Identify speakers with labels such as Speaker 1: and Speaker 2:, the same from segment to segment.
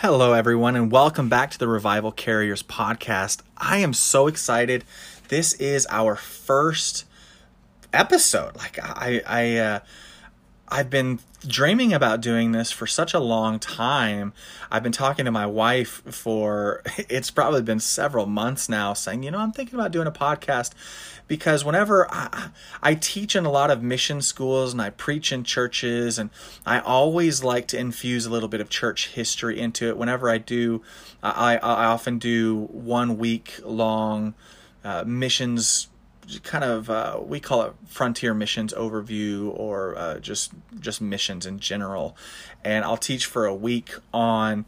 Speaker 1: Hello, everyone, and welcome back to the Revival Carriers podcast. I am so excited. This is our first episode. Like I, I, uh, I've been dreaming about doing this for such a long time. I've been talking to my wife for it's probably been several months now, saying, you know, I'm thinking about doing a podcast because whenever I, I teach in a lot of mission schools and I preach in churches, and I always like to infuse a little bit of church history into it. Whenever I do, I, I often do one week long uh, missions kind of uh, we call it frontier missions overview or uh, just just missions in general. And i'll teach for a week on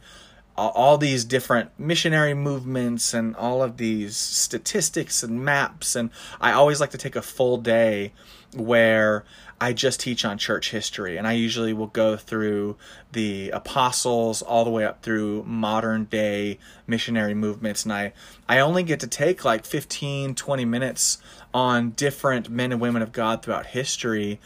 Speaker 1: all these different missionary movements and all of these statistics and maps. And i always like to take a full day where I just teach on church history, and I usually will go through the apostles all the way up through modern day missionary movements. And I, I only get to take like 15, 20 minutes on different men and women of God throughout history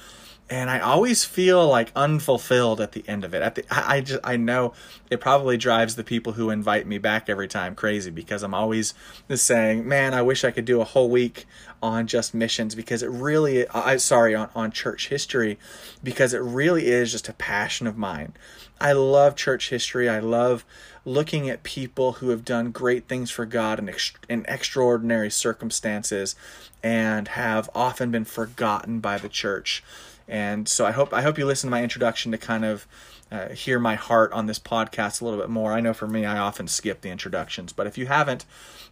Speaker 1: and I always feel like unfulfilled at the end of it. At the, I, I just I know it probably drives the people who invite me back every time crazy because I'm always saying, "Man, I wish I could do a whole week on just missions because it really I sorry on on church history because it really is just a passion of mine. I love church history. I love looking at people who have done great things for God in, in extraordinary circumstances and have often been forgotten by the church. And so I hope I hope you listen to my introduction to kind of uh, hear my heart on this podcast a little bit more. I know for me, I often skip the introductions, but if you haven't,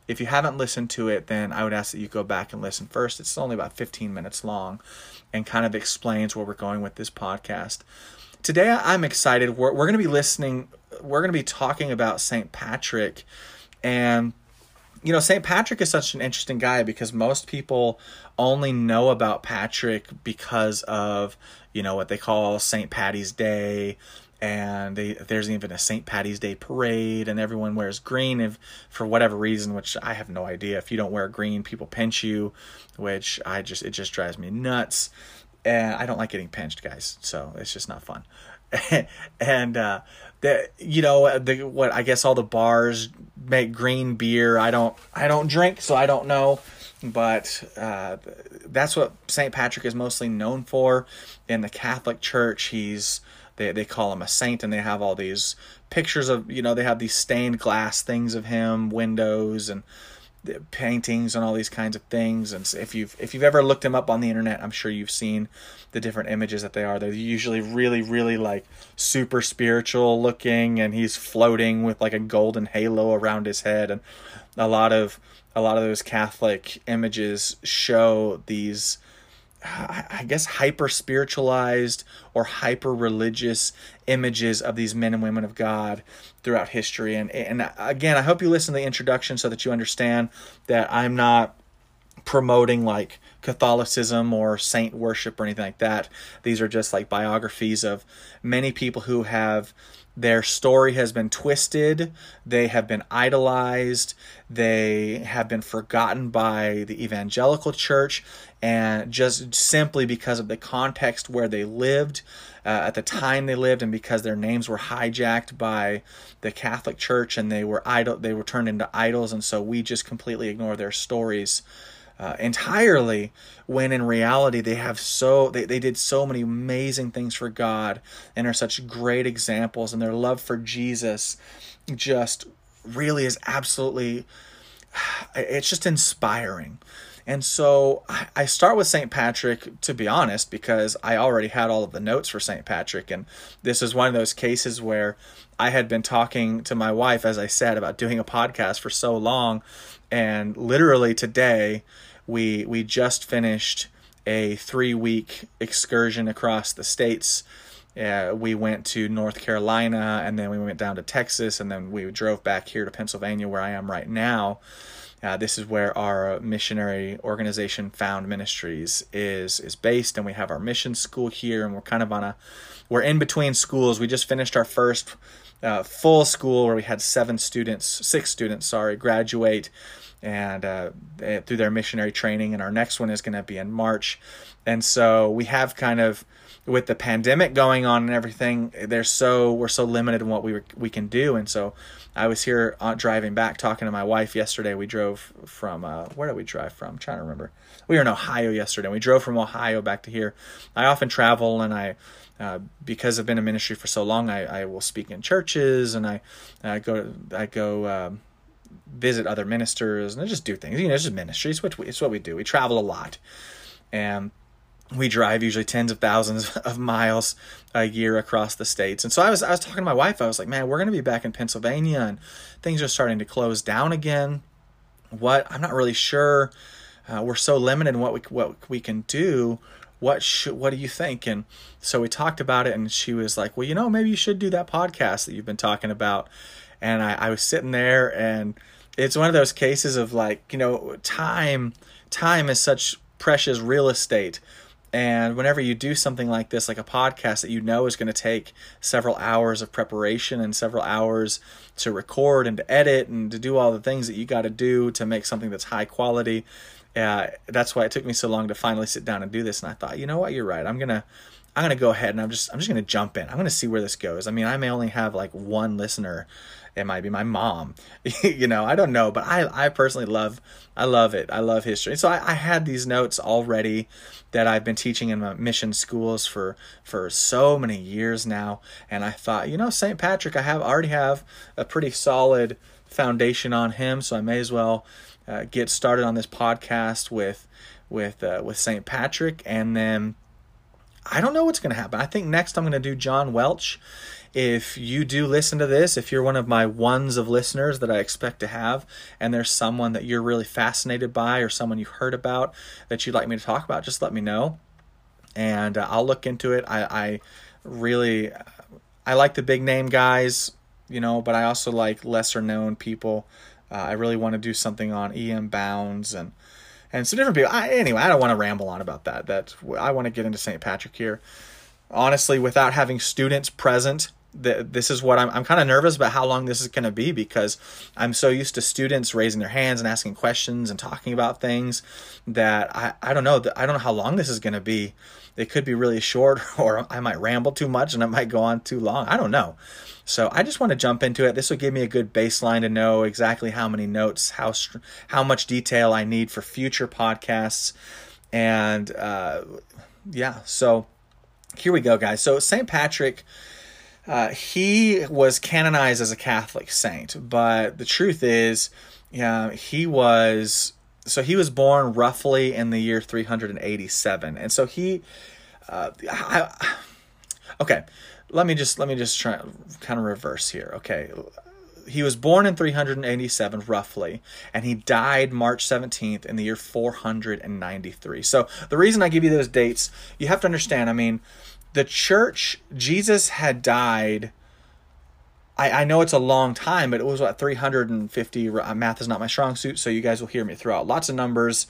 Speaker 1: if you haven't listened to it, then I would ask that you go back and listen first. It's only about 15 minutes long, and kind of explains where we're going with this podcast. Today, I'm excited. We're, we're going to be listening. We're going to be talking about St. Patrick, and you know, St. Patrick is such an interesting guy because most people only know about Patrick because of, you know, what they call St. Patty's Day. And they, there's even a St. Patty's Day parade, and everyone wears green if, for whatever reason, which I have no idea. If you don't wear green, people pinch you, which I just it just drives me nuts. And I don't like getting pinched, guys, so it's just not fun. and uh, the you know the what I guess all the bars make green beer. I don't I don't drink, so I don't know. But uh, that's what St. Patrick is mostly known for in the Catholic Church. He's they they call him a saint, and they have all these pictures of you know they have these stained glass things of him, windows and paintings and all these kinds of things. And if you've if you've ever looked them up on the internet, I'm sure you've seen the different images that they are. They're usually really, really like super spiritual looking, and he's floating with like a golden halo around his head. And a lot of a lot of those Catholic images show these I guess hyper spiritualized or hyper religious images of these men and women of God throughout history. And and again, I hope you listen to the introduction so that you understand that I'm not promoting like Catholicism or saint worship or anything like that. These are just like biographies of many people who have their story has been twisted, they have been idolized, they have been forgotten by the evangelical church, and just simply because of the context where they lived, uh, at the time they lived, and because their names were hijacked by the Catholic Church and they were idol, they were turned into idols, and so we just completely ignore their stories uh, entirely when in reality they have so they, they did so many amazing things for god and are such great examples and their love for jesus just really is absolutely it's just inspiring and so I start with St. Patrick, to be honest, because I already had all of the notes for St. Patrick. And this is one of those cases where I had been talking to my wife, as I said, about doing a podcast for so long. And literally today, we we just finished a three week excursion across the states. Uh, we went to North Carolina and then we went down to Texas and then we drove back here to Pennsylvania where I am right now. Uh, this is where our missionary organization Found Ministries is is based, and we have our mission school here, and we're kind of on a we're in between schools. We just finished our first uh, full school where we had seven students, six students, sorry, graduate and uh, through their missionary training. And our next one is going to be in March. And so we have kind of with the pandemic going on and everything, they're so we're so limited in what we we can do. And so I was here uh, driving back talking to my wife yesterday. We drove from uh, where did we drive from? I'm trying to remember. We were in Ohio yesterday. We drove from Ohio back to here. I often travel and I uh, because I've been in ministry for so long, I, I will speak in churches and I, I go I go um, visit other ministers and just do things. You know, it's just ministry. It's what we, it's what we do. We travel a lot, and we drive usually tens of thousands of miles a year across the states. And so I was I was talking to my wife. I was like, man, we're going to be back in Pennsylvania, and things are starting to close down again. What I'm not really sure. Uh, we're so limited in what we what we can do what should what do you think and so we talked about it and she was like well you know maybe you should do that podcast that you've been talking about and I, I was sitting there and it's one of those cases of like you know time time is such precious real estate. And whenever you do something like this like a podcast that you know is going to take several hours of preparation and several hours to record and to edit and to do all the things that you got to do to make something that's high quality uh, that's why it took me so long to finally sit down and do this. And I thought, you know what, you're right. I'm gonna I'm gonna go ahead and I'm just I'm just gonna jump in. I'm gonna see where this goes. I mean, I may only have like one listener. It might be my mom. you know, I don't know, but I I personally love I love it. I love history. So I, I had these notes already that I've been teaching in my mission schools for for so many years now, and I thought, you know, St. Patrick, I have already have a pretty solid foundation on him, so I may as well uh, get started on this podcast with with uh, with St. Patrick, and then I don't know what's going to happen. I think next I'm going to do John Welch. If you do listen to this, if you're one of my ones of listeners that I expect to have, and there's someone that you're really fascinated by or someone you've heard about that you'd like me to talk about, just let me know, and uh, I'll look into it. I, I really I like the big name guys, you know, but I also like lesser known people uh, I really want to do something on E.M. Bounds and and some different people. I, anyway, I don't want to ramble on about that. That I want to get into St. Patrick here. Honestly, without having students present, the, this is what I'm. I'm kind of nervous about how long this is going to be because I'm so used to students raising their hands and asking questions and talking about things that I, I don't know. I don't know how long this is going to be. It could be really short, or I might ramble too much and I might go on too long. I don't know. So I just want to jump into it. This will give me a good baseline to know exactly how many notes, how how much detail I need for future podcasts, and uh, yeah. So here we go, guys. So Saint Patrick. Uh, he was canonized as a Catholic saint, but the truth is, yeah, he was so he was born roughly in the year 387, and so he, uh, I, okay, let me just let me just try kind of reverse here. Okay. He was born in 387 roughly and he died March 17th in the year 493. So the reason I give you those dates, you have to understand, I mean, the church Jesus had died I, I know it's a long time, but it was what 350. Uh, math is not my strong suit, so you guys will hear me throw out lots of numbers.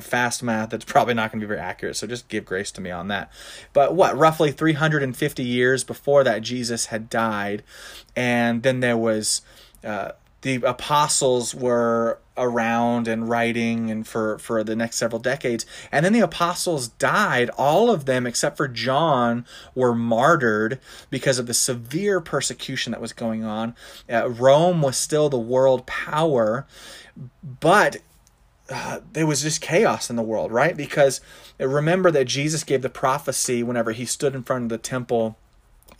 Speaker 1: Fast math that's probably not going to be very accurate, so just give grace to me on that. But what roughly 350 years before that, Jesus had died, and then there was uh, the apostles were around and writing and for for the next several decades. And then the apostles died. All of them except for John were martyred because of the severe persecution that was going on. Uh, Rome was still the world power but uh, there was just chaos in the world right? Because remember that Jesus gave the prophecy whenever he stood in front of the temple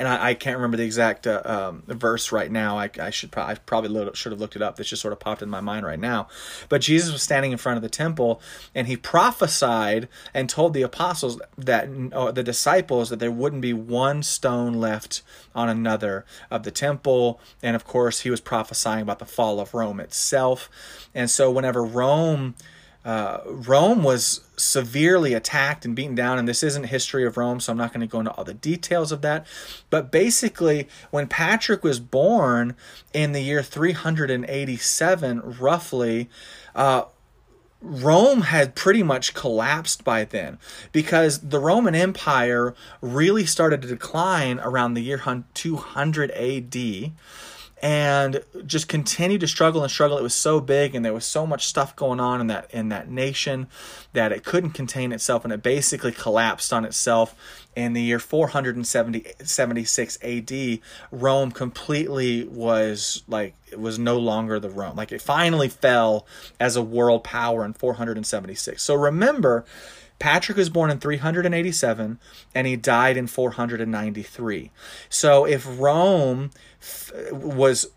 Speaker 1: and I, I, can't remember the exact uh, um, verse right now. I, I should pro- I probably should have looked it up. This just sort of popped in my mind right now. But Jesus was standing in front of the temple, and he prophesied and told the apostles that uh, the disciples that there wouldn't be one stone left on another of the temple. And of course, he was prophesying about the fall of Rome itself. And so, whenever Rome uh, Rome was severely attacked and beaten down, and this isn't history of Rome, so I'm not going to go into all the details of that. But basically, when Patrick was born in the year 387, roughly, uh, Rome had pretty much collapsed by then because the Roman Empire really started to decline around the year 200 AD and just continued to struggle and struggle. It was so big, and there was so much stuff going on in that in that nation that it couldn't contain itself, and it basically collapsed on itself. In the year 476 AD, Rome completely was like it was no longer the Rome. Like it finally fell as a world power in 476. So remember Patrick was born in 387 and he died in 493. So if Rome f- was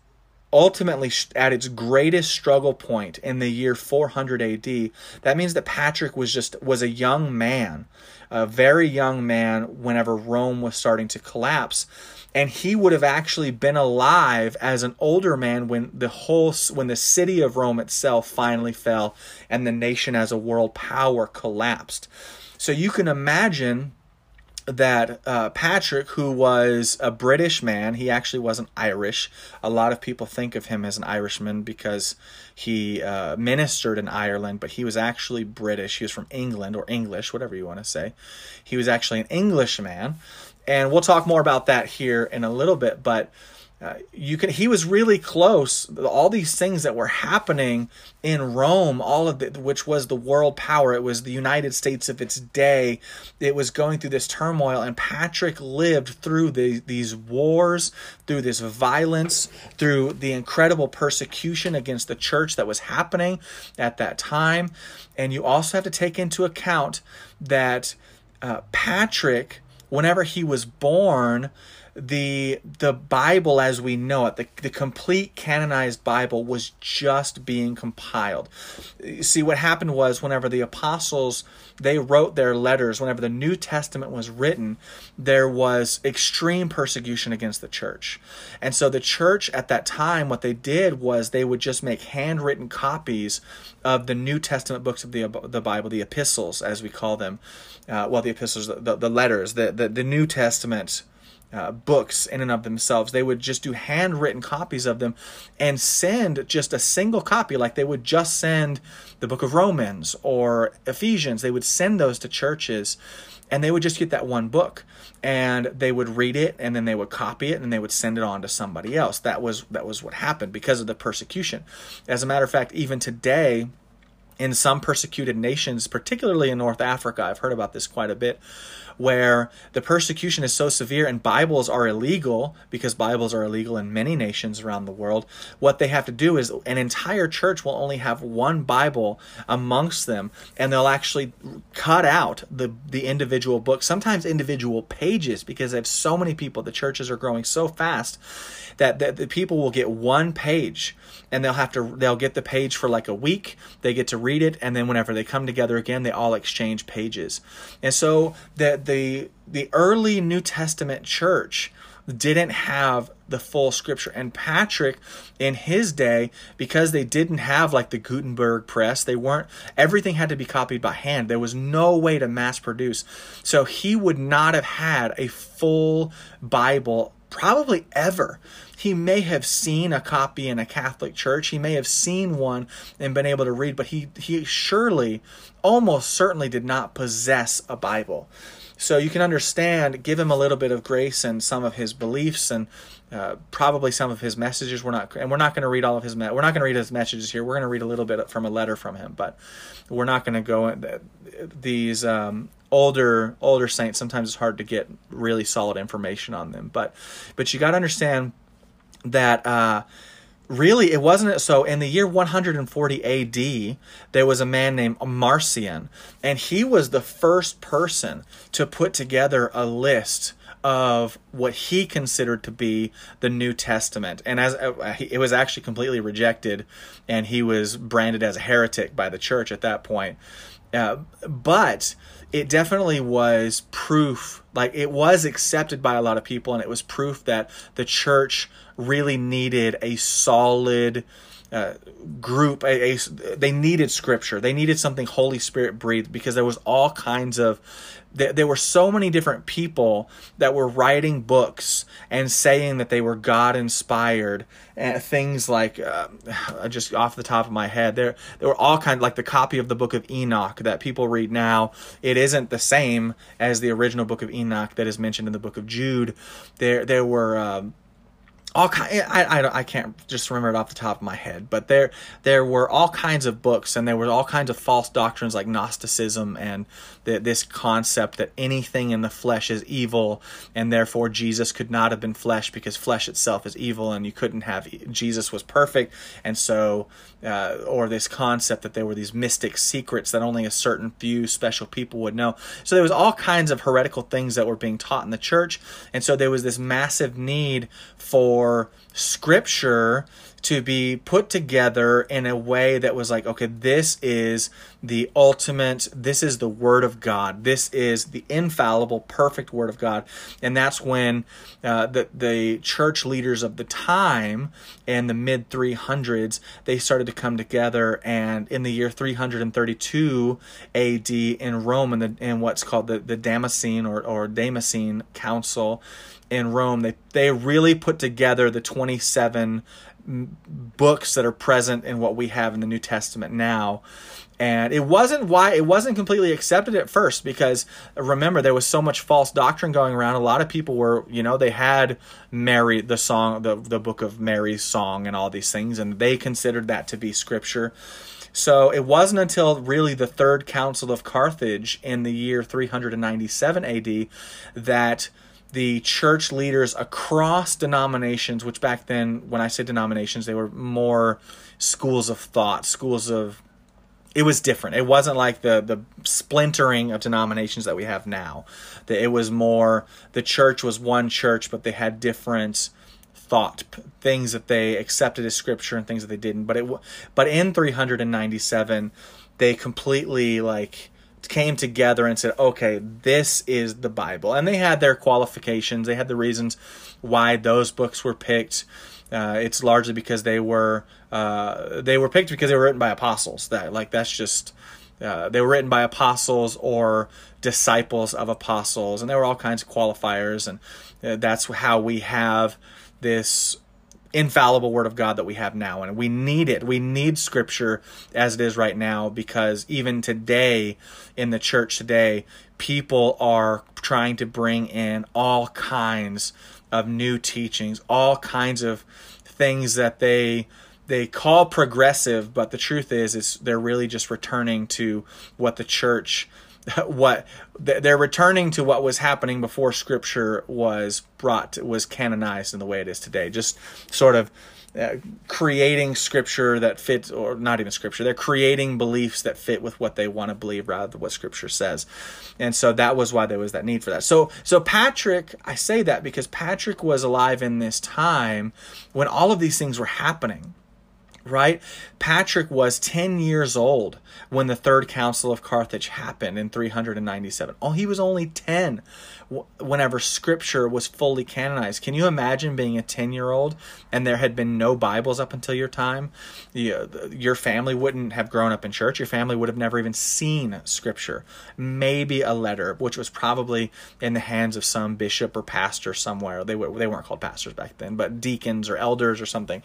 Speaker 1: ultimately at its greatest struggle point in the year 400 AD, that means that Patrick was just was a young man, a very young man whenever Rome was starting to collapse and he would have actually been alive as an older man when the whole when the city of Rome itself finally fell and the nation as a world power collapsed. So you can imagine that uh, Patrick, who was a British man, he actually wasn't Irish. A lot of people think of him as an Irishman because he uh, ministered in Ireland, but he was actually British. He was from England or English, whatever you want to say. He was actually an Englishman and we'll talk more about that here in a little bit but uh, you can he was really close. All these things that were happening in Rome all of it which was the world power it was the United States of its day it was going through this turmoil and Patrick lived through the, these wars through this violence through the incredible persecution against the church that was happening at that time. And you also have to take into account that uh, Patrick whenever he was born, the the Bible as we know it, the, the complete canonized Bible was just being compiled. See what happened was whenever the apostles they wrote their letters, whenever the New Testament was written, there was extreme persecution against the church. And so the church at that time, what they did was they would just make handwritten copies of the New Testament books of the, the Bible, the epistles, as we call them. Uh, well, the epistles, the, the letters, the, the, the New Testament uh, books in and of themselves. They would just do handwritten copies of them and send just a single copy, like they would just send the book of Romans or Ephesians. They would send those to churches and they would just get that one book and they would read it and then they would copy it and they would send it on to somebody else. That was that was what happened because of the persecution. As a matter of fact, even today, in some persecuted nations, particularly in North Africa, I've heard about this quite a bit, where the persecution is so severe and Bibles are illegal because Bibles are illegal in many nations around the world. What they have to do is an entire church will only have one Bible amongst them, and they'll actually cut out the the individual books, sometimes individual pages, because they have so many people. The churches are growing so fast that, that the people will get one page and they'll have to they'll get the page for like a week they get to read it and then whenever they come together again they all exchange pages and so the the the early new testament church didn't have the full scripture. And Patrick, in his day, because they didn't have like the Gutenberg press, they weren't, everything had to be copied by hand. There was no way to mass produce. So he would not have had a full Bible probably ever. He may have seen a copy in a Catholic church. He may have seen one and been able to read, but he, he surely, almost certainly, did not possess a Bible. So you can understand, give him a little bit of grace and some of his beliefs and uh, probably some of his messages. We're not, and we're not going to read all of his. Me- we're not going to read his messages here. We're going to read a little bit from a letter from him, but we're not going to go in these um, older older saints. Sometimes it's hard to get really solid information on them, but but you got to understand that. Uh, really it wasn't so in the year 140 AD there was a man named Marcion and he was the first person to put together a list of what he considered to be the New Testament. And as uh, it was actually completely rejected, and he was branded as a heretic by the church at that point. Uh, but it definitely was proof, like it was accepted by a lot of people, and it was proof that the church really needed a solid uh, group a, a, they needed scripture. They needed something holy spirit breathed because there was all kinds of there, there were so many different people that were writing books and saying that they were god inspired and things like uh, just off the top of my head there there were all kinds like the copy of the book of enoch that people read now. It isn't the same as the original book of enoch that is mentioned in the book of jude. There there were um, all kind I, I, I can't just remember it off the top of my head but there there were all kinds of books and there were all kinds of false doctrines like gnosticism and the, this concept that anything in the flesh is evil and therefore jesus could not have been flesh because flesh itself is evil and you couldn't have jesus was perfect. And so uh, or this concept that there were these mystic secrets that only a certain few special people would know. So there was all kinds of heretical things that were being taught in the church. And so there was this massive need for scripture to be put together in a way that was like, okay, this is the ultimate, this is the Word of God. This is the infallible, perfect Word of God. And that's when uh, the, the church leaders of the time in the mid 300s, they started to come together. And in the year 332 AD in Rome, in, the, in what's called the, the Damascene or, or Damascene Council, in Rome, they they really put together the 27 books that are present in what we have in the New Testament now. And it wasn't why it wasn't completely accepted at first because remember there was so much false doctrine going around. A lot of people were, you know, they had Mary the song, the the book of Mary's song and all these things and they considered that to be scripture. So it wasn't until really the third council of Carthage in the year 397 AD that the church leaders across denominations, which back then, when I say denominations, they were more schools of thought, schools of. It was different. It wasn't like the the splintering of denominations that we have now. That it was more the church was one church, but they had different thought things that they accepted as scripture and things that they didn't. But it but in 397, they completely like came together and said, okay, this is the Bible. And they had their qualifications, they had the reasons why those books were picked. Uh, it's largely because they were uh, they were picked because they were written by apostles. That like that's just uh, they were written by apostles or disciples of apostles, and there were all kinds of qualifiers, and uh, that's how we have this infallible word of God that we have now. And we need it. We need scripture as it is right now because even today in the church today, people are trying to bring in all kinds of new teachings, all kinds of things that they they call progressive, but the truth is is they're really just returning to what the church what they're returning to what was happening before scripture was brought was canonized in the way it is today. Just sort of uh, creating scripture that fits or not even scripture they're creating beliefs that fit with what they want to believe rather than what scripture says. And so that was why there was that need for that. So so patrick i say that because patrick was alive in this time when all of these things were happening right? Patrick was 10 years old when the Third Council of Carthage happened in 397. Oh, he was only 10 whenever scripture was fully canonized. Can you imagine being a 10 year old and there had been no Bibles up until your time? Your family wouldn't have grown up in church. Your family would have never even seen scripture. Maybe a letter, which was probably in the hands of some bishop or pastor somewhere. They, they weren't called pastors back then, but deacons or elders or something.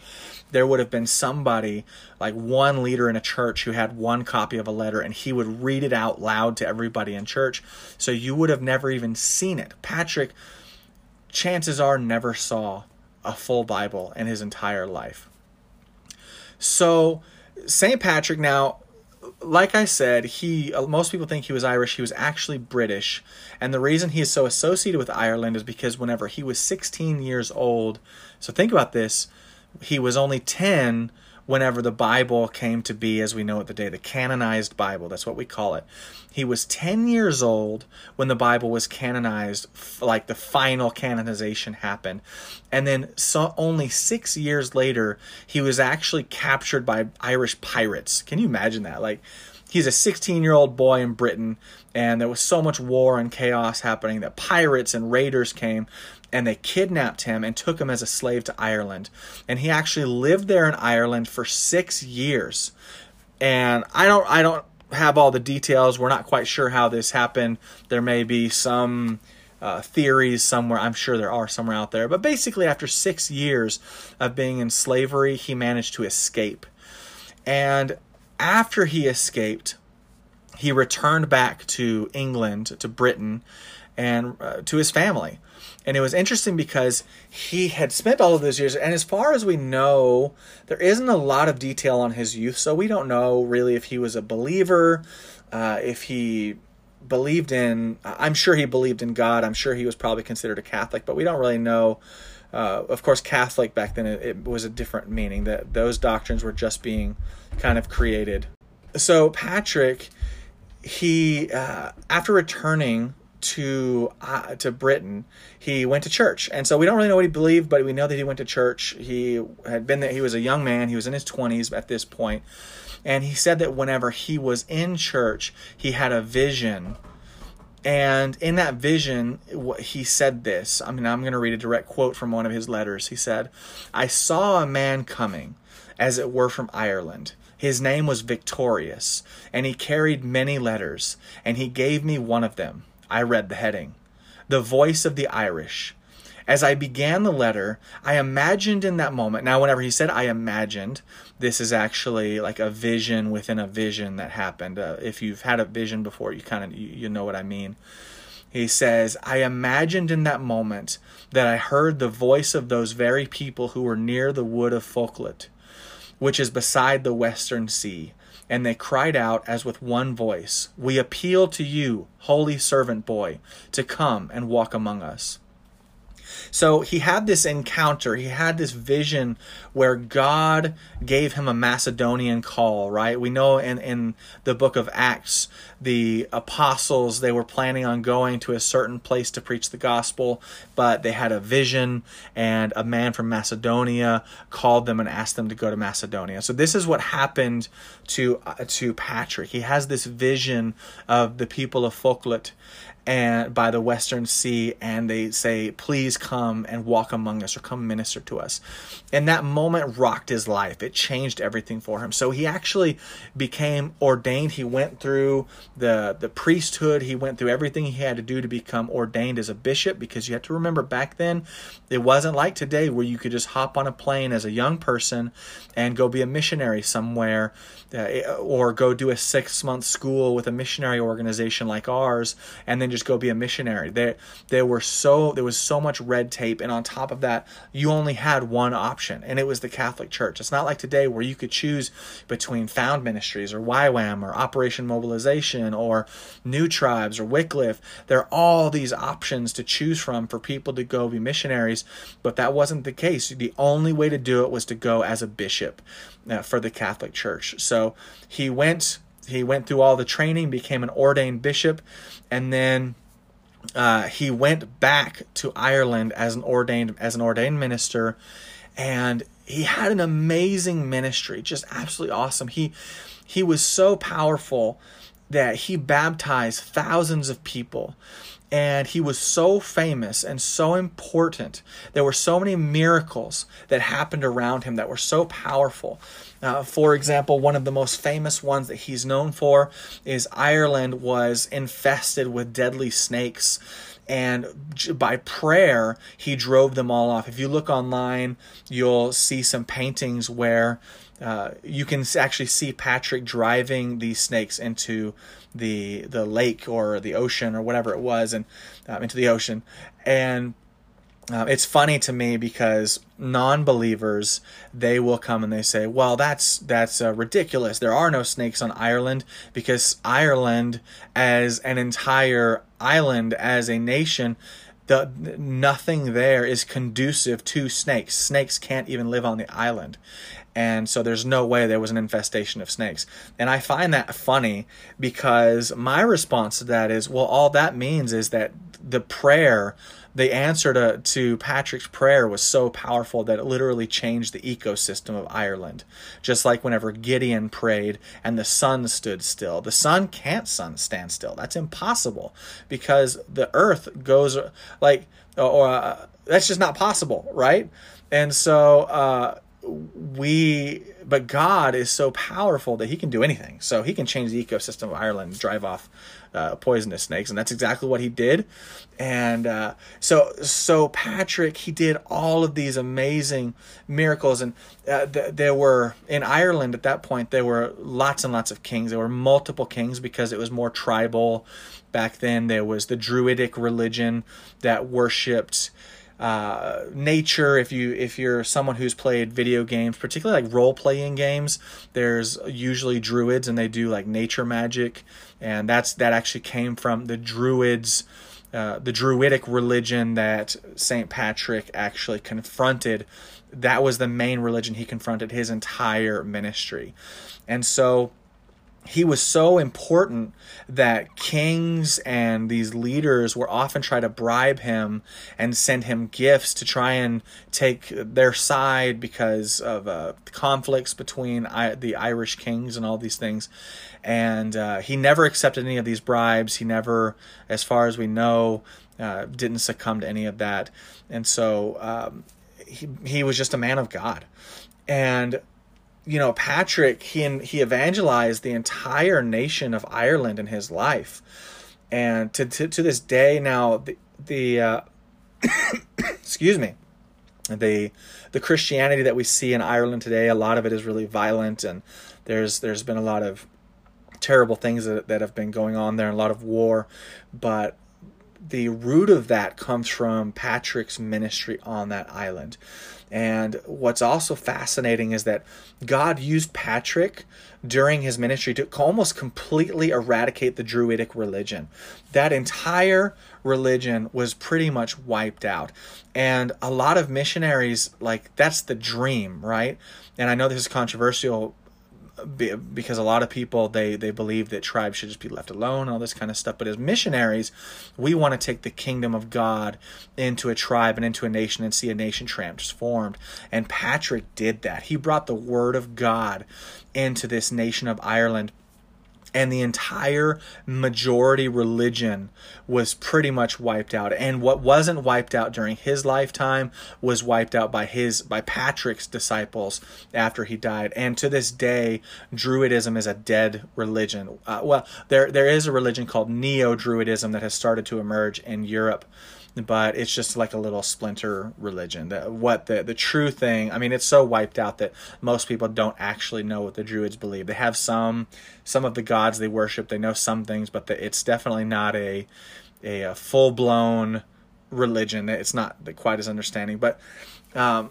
Speaker 1: There would have been somebody, like one leader in a church, who had one copy of a letter and he would read it out loud to everybody in church. So you would have never even seen it. Patrick, chances are, never saw a full Bible in his entire life. So, St. Patrick, now, like I said, he uh, most people think he was Irish. He was actually British, and the reason he is so associated with Ireland is because whenever he was 16 years old, so think about this, he was only 10 whenever the Bible came to be as we know it today, the canonized Bible, that's what we call it. He was 10 years old when the Bible was canonized, like the final canonization happened. And then so only six years later, he was actually captured by Irish pirates. Can you imagine that? Like, he's a 16 year old boy in Britain, and there was so much war and chaos happening that pirates and raiders came and they kidnapped him and took him as a slave to Ireland. And he actually lived there in Ireland for six years. And I don't, I don't have all the details. We're not quite sure how this happened. There may be some uh, theories somewhere. I'm sure there are somewhere out there. But basically, after six years of being in slavery, he managed to escape. And after he escaped, he returned back to England, to Britain, and uh, to his family. And it was interesting because he had spent all of those years, and as far as we know, there isn't a lot of detail on his youth, so we don't know really if he was a believer, uh, if he believed in i'm sure he believed in god i'm sure he was probably considered a catholic but we don't really know uh, of course catholic back then it, it, was a different meaning that those doctrines were just being kind of created. So patrick he uh, after returning to uh, to Britain, he went to church, and so we don't really know what he believed, but we know that he went to church. He had been there. He was a young man. He was in his twenties at this point, and he said that whenever he was in church, he had a vision. And in that vision, he said this. I mean, I'm going to read a direct quote from one of his letters. He said, I saw a man coming, as it were from Ireland. His name was Victorious, and he carried many letters, and he gave me one of them. I read the heading The Voice of the Irish. As I began the letter, I imagined in that moment. Now, whenever he said I imagined, this is actually like a vision within a vision that happened. Uh, if you've had a vision before, you kind of you, you know what I mean. He says, I imagined in that moment that I heard the voice of those very people who were near the wood of Foclut, which is beside the western sea, and they cried out as with one voice, We appeal to you, holy servant boy, to come and walk among us. So he had this encounter, he had this vision where God gave him a Macedonian call, right? We know in, in the book of Acts, the apostles, they were planning on going to a certain place to preach the gospel, but they had a vision, and a man from Macedonia called them and asked them to go to Macedonia. So this is what happened to uh, to Patrick. He has this vision of the people of Foclut and by the western sea and they say please come and walk among us or come minister to us. And that moment rocked his life. It changed everything for him. So he actually became ordained. He went through the the priesthood. He went through everything he had to do to become ordained as a bishop because you have to remember back then it wasn't like today where you could just hop on a plane as a young person and go be a missionary somewhere uh, or go do a 6 month school with a missionary organization like ours and then just go be a missionary. There, there were so there was so much red tape, and on top of that, you only had one option, and it was the Catholic Church. It's not like today where you could choose between Found Ministries or YWAM or Operation Mobilization or New Tribes or Wycliffe. There are all these options to choose from for people to go be missionaries, but that wasn't the case. The only way to do it was to go as a bishop uh, for the Catholic Church. So he went he went through all the training, became an ordained bishop, and then uh, he went back to Ireland as an ordained as an ordained minister, and he had an amazing ministry, just absolutely awesome. He he was so powerful that he baptized thousands of people and he was so famous and so important. There were so many miracles that happened around him that were so powerful. Uh, for example, one of the most famous ones that he's known for is Ireland was infested with deadly snakes and by prayer he drove them all off. If you look online you'll see some paintings where uh, you can actually see patrick driving these snakes into the the lake or the ocean or whatever it was and um, into the ocean. And um, it's funny to me because non-believers they will come and they say well that's that's uh, ridiculous. There are no snakes on ireland because ireland as an entire island as a nation the nothing there is conducive to snakes. Snakes can't even live on the island. And so there's no way there was an infestation of snakes. And I find that funny because my response to that is, well, all that means is that the prayer, the answer to, to Patrick's prayer was so powerful that it literally changed the ecosystem of Ireland. Just like whenever Gideon prayed and the sun stood still. The sun can't sun stand still. That's impossible because the earth goes like, or uh, that's just not possible, right? And so, uh, we but God is so powerful that He can do anything. So He can change the ecosystem of Ireland, drive off uh, poisonous snakes, and that's exactly what He did. And uh, so, so Patrick, he did all of these amazing miracles, and uh, th- there were in Ireland at that point there were lots and lots of kings. There were multiple kings because it was more tribal back then. There was the Druidic religion that worshipped uh, nature. If you if you're someone who's played video games, particularly like role playing games, there's usually druids and they do like nature magic, and that's that actually came from the druids. Uh, the druidic religion that St. Patrick actually confronted, that was the main religion he confronted his entire ministry. And so he was so important that kings and these leaders were often try to bribe him and send him gifts to try and take their side because of uh, conflicts between I- the Irish kings and all these things. And uh, he never accepted any of these bribes. He never, as far as we know, uh, didn't succumb to any of that. And so um, he, he was just a man of God. And you know, Patrick, he he evangelized the entire nation of Ireland in his life, and to to, to this day now, the the uh, excuse me, the the Christianity that we see in Ireland today, a lot of it is really violent, and there's there's been a lot of terrible things that, that have been going on there, and a lot of war, but the root of that comes from Patrick's ministry on that island. And what's also fascinating is that God used Patrick during his ministry to almost completely eradicate the Druidic religion. That entire religion was pretty much wiped out. And a lot of missionaries, like, that's the dream, right? And I know this is controversial because a lot of people they they believe that tribes should just be left alone all this kind of stuff. But as missionaries we want to take the kingdom of god into a tribe and into a nation and see a nation transformed. And patrick did that. He brought the word of god into this nation of ireland and the entire majority religion was pretty much wiped out. And what wasn't wiped out during his lifetime was wiped out by his by Patrick's disciples after he died. And to this day druidism is a dead religion. Uh, well there there is a religion called neo-druidism that has started to emerge in Europe but it's just like a little splinter religion. That what the the true thing. I mean, it's so wiped out that most people don't actually know what the Druids believe. They have some some of the gods they worship. They know some things, but the, it's definitely not a a, a full blown religion. It's not quite as understanding, but. Um,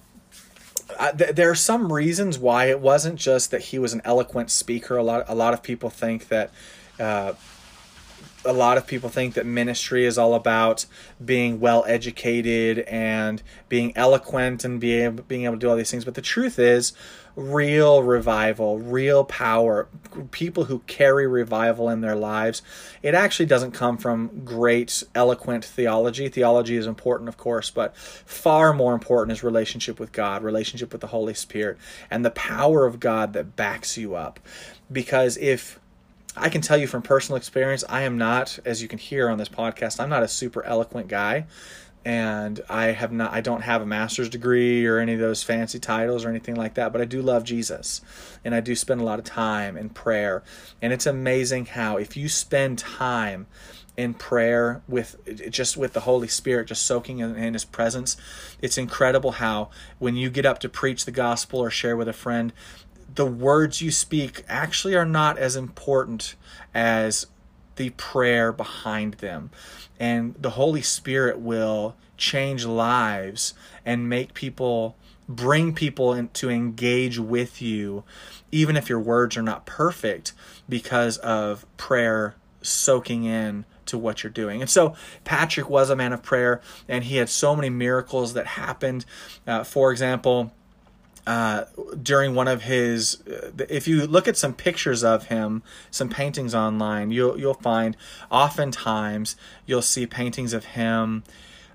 Speaker 1: th- there are some reasons why it wasn't just that he was an eloquent speaker. A lot, a lot of people think that uh, a lot of people think that ministry is all about being well educated and being eloquent and being able, being able to do all these things. But the truth is, real revival, real power, people who carry revival in their lives, it actually doesn't come from great, eloquent theology. Theology is important, of course, but far more important is relationship with God, relationship with the Holy Spirit, and the power of God that backs you up. Because if I can tell you from personal experience, I am not, as you can hear on this podcast, I'm not a super eloquent guy. And I have not, I don't have a master's degree or any of those fancy titles or anything like that, but I do love Jesus. And I do spend a lot of time in prayer. And it's amazing how, if you spend time in prayer with just with the Holy Spirit, just soaking in, in His presence, it's incredible how when you get up to preach the gospel or share with a friend, the words you speak actually are not as important as the prayer behind them. And the Holy Spirit will change lives and make people bring people in, to engage with you even if your words are not perfect because of prayer soaking in to what you're doing. And so Patrick was a man of prayer and he had so many miracles that happened. Uh, for example, uh, during one of his uh, if you look at some pictures of him some paintings online you'll you'll find oftentimes you'll see paintings of him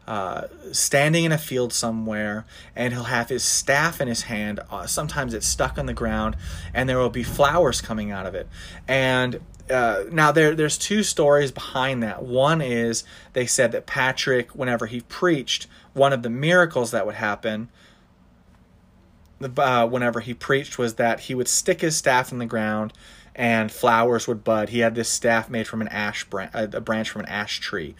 Speaker 1: uh, standing in a field somewhere and he'll have his staff in his hand. Uh, sometimes it's stuck on the ground and there will be flowers coming out of it. And uh, now there there's two stories behind that. One is they said that patrick whenever he preached one of the miracles that would happen uh, whenever he preached was that he would stick his staff in the ground and flowers would bud. He had this staff made from an ash branch, a branch from an ash tree,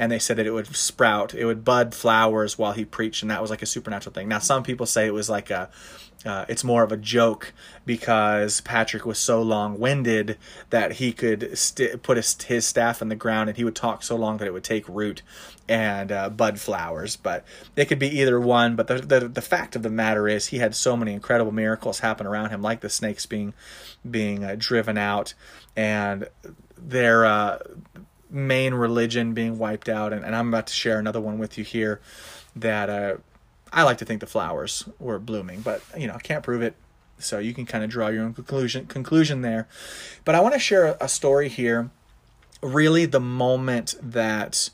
Speaker 1: and they said that it would sprout, it would bud flowers while he preached, and that was like a supernatural thing. Now, some people say it was like a uh, it's more of a joke because Patrick was so long-winded that he could st- put his, his, staff in the ground and he would talk so long that it would take root and uh, bud flowers. But it could be either one. But the, the, the fact of the matter is, he had so many incredible miracles happen around him, like the snakes being being uh, driven out and their uh, main religion being wiped out. And, and, I'm about to share another one with you here that uh, I like to think the flowers were blooming, but you know, I can't prove it. So you can kind of draw your own conclusion conclusion there. But I want to share a story here. Really, the moment that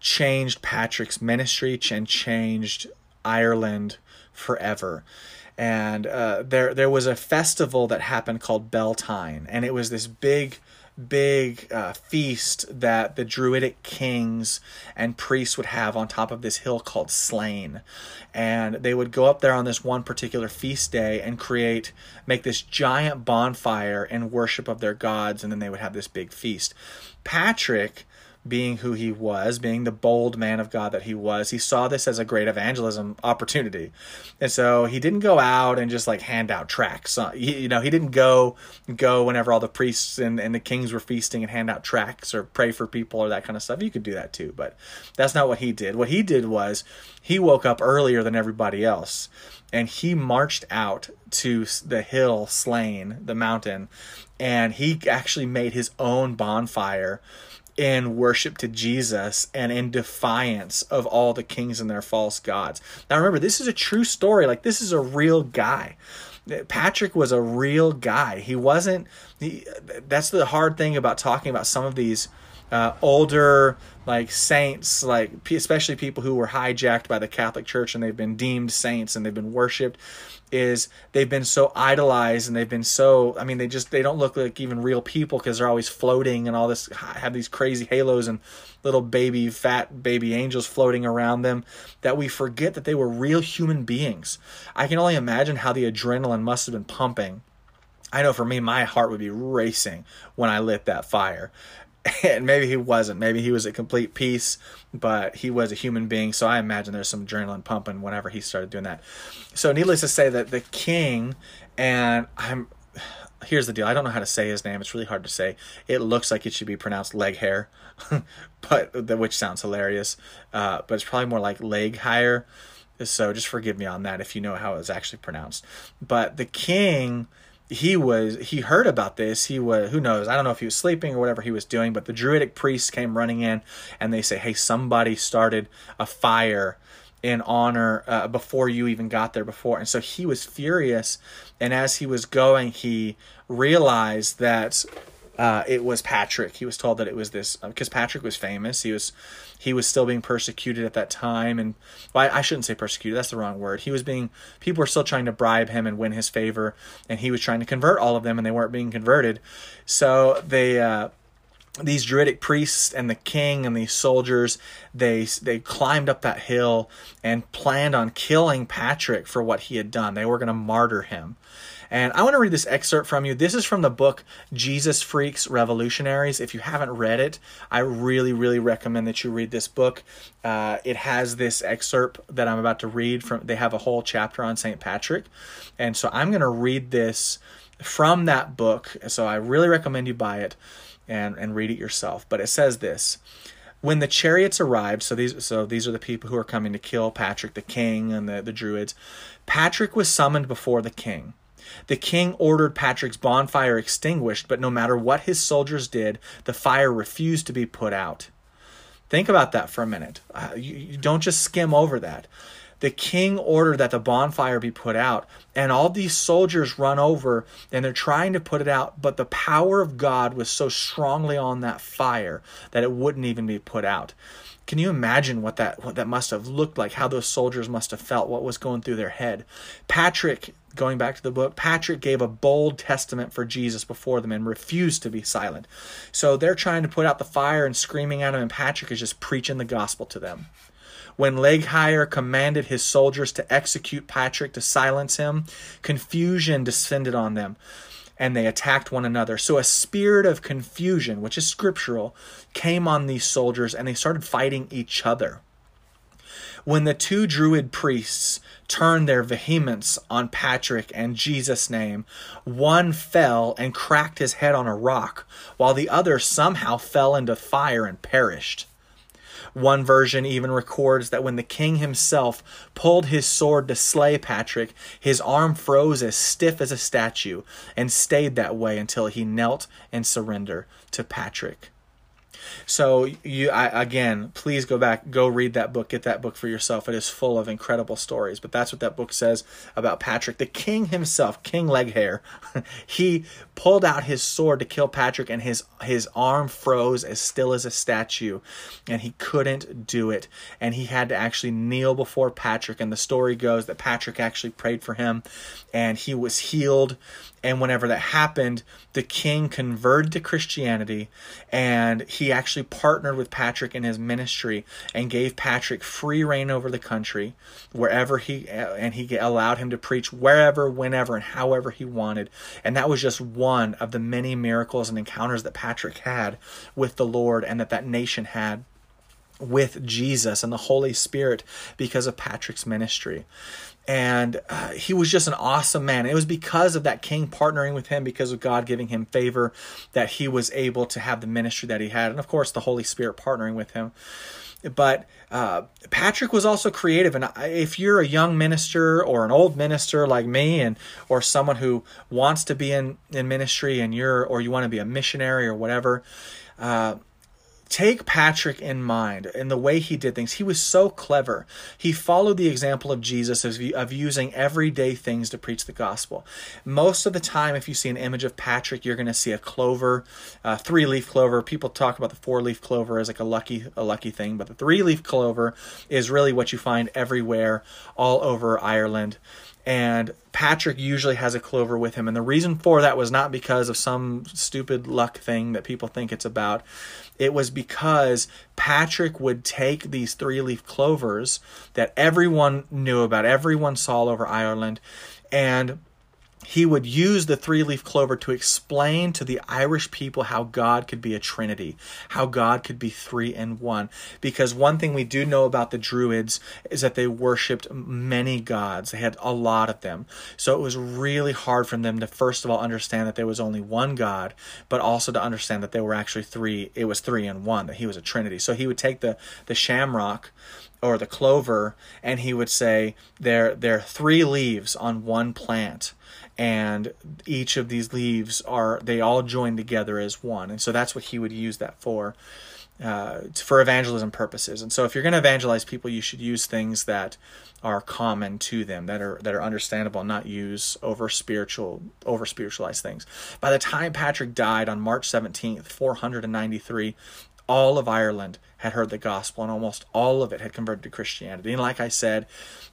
Speaker 1: changed Patrick's ministry and changed Ireland forever. And uh, there, there was a festival that happened called Beltane, and it was this big big uh, feast that the druidic kings and priests would have on top of this hill called Slane. And they would go up there on this one particular feast day and create, make this giant bonfire in worship of their gods, and then they would have this big feast. Patrick being who he was, being the bold man of God that he was, he saw this as a great evangelism opportunity. And so he didn't go out and just like hand out tracts. Uh, you know, he didn't go go whenever all the priests and, and the kings were feasting and hand out tracts or pray for people or that kind of stuff. You could do that too, but that's not what he did. What he did was he woke up earlier than everybody else and he marched out to the hill Slane, the mountain, and he actually made his own bonfire in worship to Jesus and in defiance of all the kings and their false gods. Now remember, this is a true story. Like this is a real guy. Patrick was a real guy. He wasn't. He, that's the hard thing about talking about some of these uh, older like saints, like especially people who were hijacked by the Catholic Church and they've been deemed saints and they've been worshipped is they've been so idolized and they've been so i mean they just they don't look like even real people because they're always floating and all this have these crazy halos and little baby fat baby angels floating around them that we forget that they were real human beings i can only imagine how the adrenaline must have been pumping I know for me, my heart would be racing when I lit that fire. and maybe he wasn't. Maybe he was a complete piece, but he was a human being. So I imagine there's some adrenaline pumping whenever he started doing that. So needless to say that the king and I'm here's the deal. I don't know how to say his name. It's really hard to say. It looks like it should be pronounced leg hair, but the, which sounds hilarious. Uh, but it's probably more like leg higher. So just forgive me on that if you know how it's actually pronounced. But the king he was he heard about this. He was who knows? I don't know if he was sleeping or whatever he was doing but the druidic priests came running in and they say hey somebody started a fire in honor uh, before you even got there before. And so he was furious. And as he was going he realized that uh, it was Patrick. He was told that it was this because uh, Patrick was famous. He was he was still being persecuted at that time, and well, I, I, shouldn't say persecuted. That's the wrong word. He was being people were still trying to bribe him and win his favor, and he was trying to convert all of them, and they weren't being converted. So they. Uh, these druidic priests and the king and these soldiers they they climbed up that hill and planned on killing Patrick for what he had done. They were going to martyr him. And I want to read this excerpt from you. This is from the book Jesus Freaks Revolutionaries. If you haven't read it, I really, really recommend that you read this book. Uh, it has this excerpt that I'm about to read from. They have a whole chapter on St. Patrick. And so I'm going to read this from that book. So I really recommend you buy it and, and read it yourself. But it says this when the chariots arrived so these so these are the people who are coming to kill patrick the king and the, the druids patrick was summoned before the king the king ordered Patrick's bonfire extinguished, but no matter what his soldiers did, the fire refused to be put out. Think about that for a minute. Uh, you, you don't just skim over that. The king ordered that the bonfire be put out, and all these soldiers run over and they're trying to put it out, but the power of God was so strongly on that fire that it wouldn't even be put out. Can you imagine what that what that must have looked like? How those soldiers must have felt? What was going through their head? Patrick, going back to the book, Patrick gave a bold testament for Jesus before them and refused to be silent. So they're trying to put out the fire and screaming at him, and Patrick is just preaching the gospel to them. When Laoghaire commanded his soldiers to execute Patrick to silence him, confusion descended on them and they attacked one another. So a spirit of confusion, which is scriptural, came on these soldiers and they started fighting each other. When the two Druid priests turned their vehemence on Patrick and Jesus' name, one fell and cracked his head on a rock, while the other somehow fell into fire and perished. One version even records that when the king himself pulled his sword to slay Patrick, his arm froze as stiff as a statue and stayed that way until he knelt in surrender to Patrick. So you I, again, please go back, go read that book, get that book for yourself. It is full of incredible stories. But that's what that book says about Patrick, the king himself, King Laoghaire. he pulled out his sword to kill Patrick, and his his arm froze as still as a statue, and he couldn't do it. And he had to actually kneel before Patrick. And the story goes that Patrick actually prayed for him, and he was healed and whenever that happened, the king converted to Christianity and he actually partnered with Patrick in his ministry and gave Patrick free reign over the country wherever he uh, and he allowed him to preach wherever, whenever and however he wanted. And that was just one of the many miracles and encounters that Patrick had with the Lord and that that nation had with Jesus and the Holy Spirit because of Patrick's ministry and uh, he was just an awesome man. It was because of that king partnering with him, because of God giving him favor, that he was able to have the ministry that he had, and of course the Holy Spirit partnering with him. But uh, Patrick was also creative, and if you're a young minister or an old minister like me, and or someone who wants to be in in ministry, and you're or you want to be a missionary or whatever. Uh, take Patrick in mind in the way he did things. He was so clever. He followed the example of Jesus of, of using everyday things to preach the gospel. Most of the time, if you see an image of Patrick, you're going to see a clover, a three leaf clover. People talk about the four leaf clover as like a lucky a lucky thing, but the three leaf clover is really what you find everywhere, all over Ireland and Patrick usually has a clover with him. And the reason for that was not because of some stupid luck thing that people think it's about. It was because Patrick would take these three leaf clovers that everyone knew about, everyone saw all over Ireland, and he would use the three leaf clover to explain to the Irish people how God could be a trinity, how God could be three in one. Because one thing we do know about the Druids is that they worshiped many gods, they had a lot of them. So it was really hard for them to, first of all, understand that there was only one God, but also to understand that there were actually three, it was three in one, that he was a trinity. So he would take the, the shamrock or the clover and he would say there there are three leaves on one plant and each of these leaves are they all join together as one. And so that's what he would use that for uh, for evangelism purposes. And so if you're going to evangelize people you should use things that are common to them that are that are understandable not use over spiritual over spiritualized things. By the time patrick died on march 17th 493 all of Ireland had heard the gospel, and almost all of it had converted to Christianity. And like I said,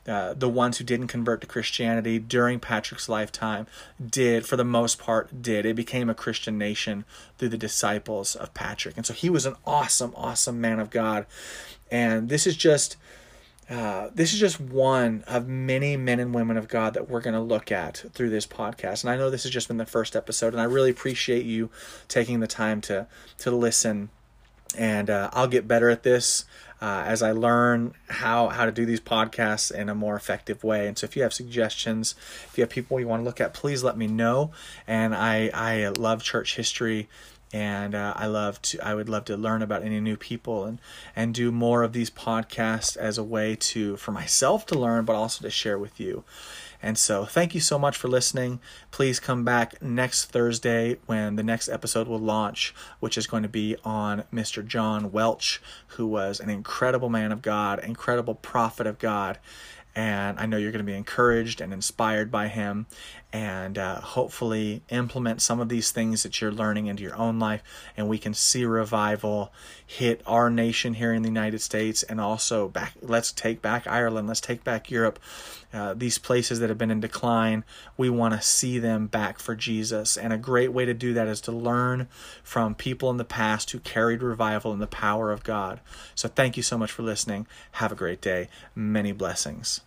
Speaker 1: uh, the ones who didn't convert to Christianity during Patrick's lifetime did, for the most part, did. It became a Christian nation through the disciples of Patrick. And so he was an awesome, awesome man of God. And this is just. Uh, this is just one of many men and women of God that we're going to look at through this podcast. And I know this has just been the first episode, and I really appreciate you taking the time to to listen and uh, I'll get better at this uh, as I learn how how to do these podcasts in a more effective way. And so, if you have suggestions, if you have people you want to look at, please let me know. And I I love church history, and uh, I love to I would love to learn about any new people and and do more of these podcasts as a way to for myself to learn, but also to share with you. And so, thank you so much for listening. Please come back next Thursday when the next episode will launch, which is going to be on Mr. John Welch, who was an incredible man of God, incredible prophet of God. And I know you're going to be encouraged and inspired by him. And uh, hopefully implement some of these things that you're learning into your own life. And we can see revival hit our nation here in the United States and also back. Let's take back Ireland. Let's take back Europe. Uh, these places that have been in decline, we want to see them back for Jesus. And a great way to do that is to learn from people in the past who carried revival in the power of God. So thank you so much for listening. Have a great day. Many blessings.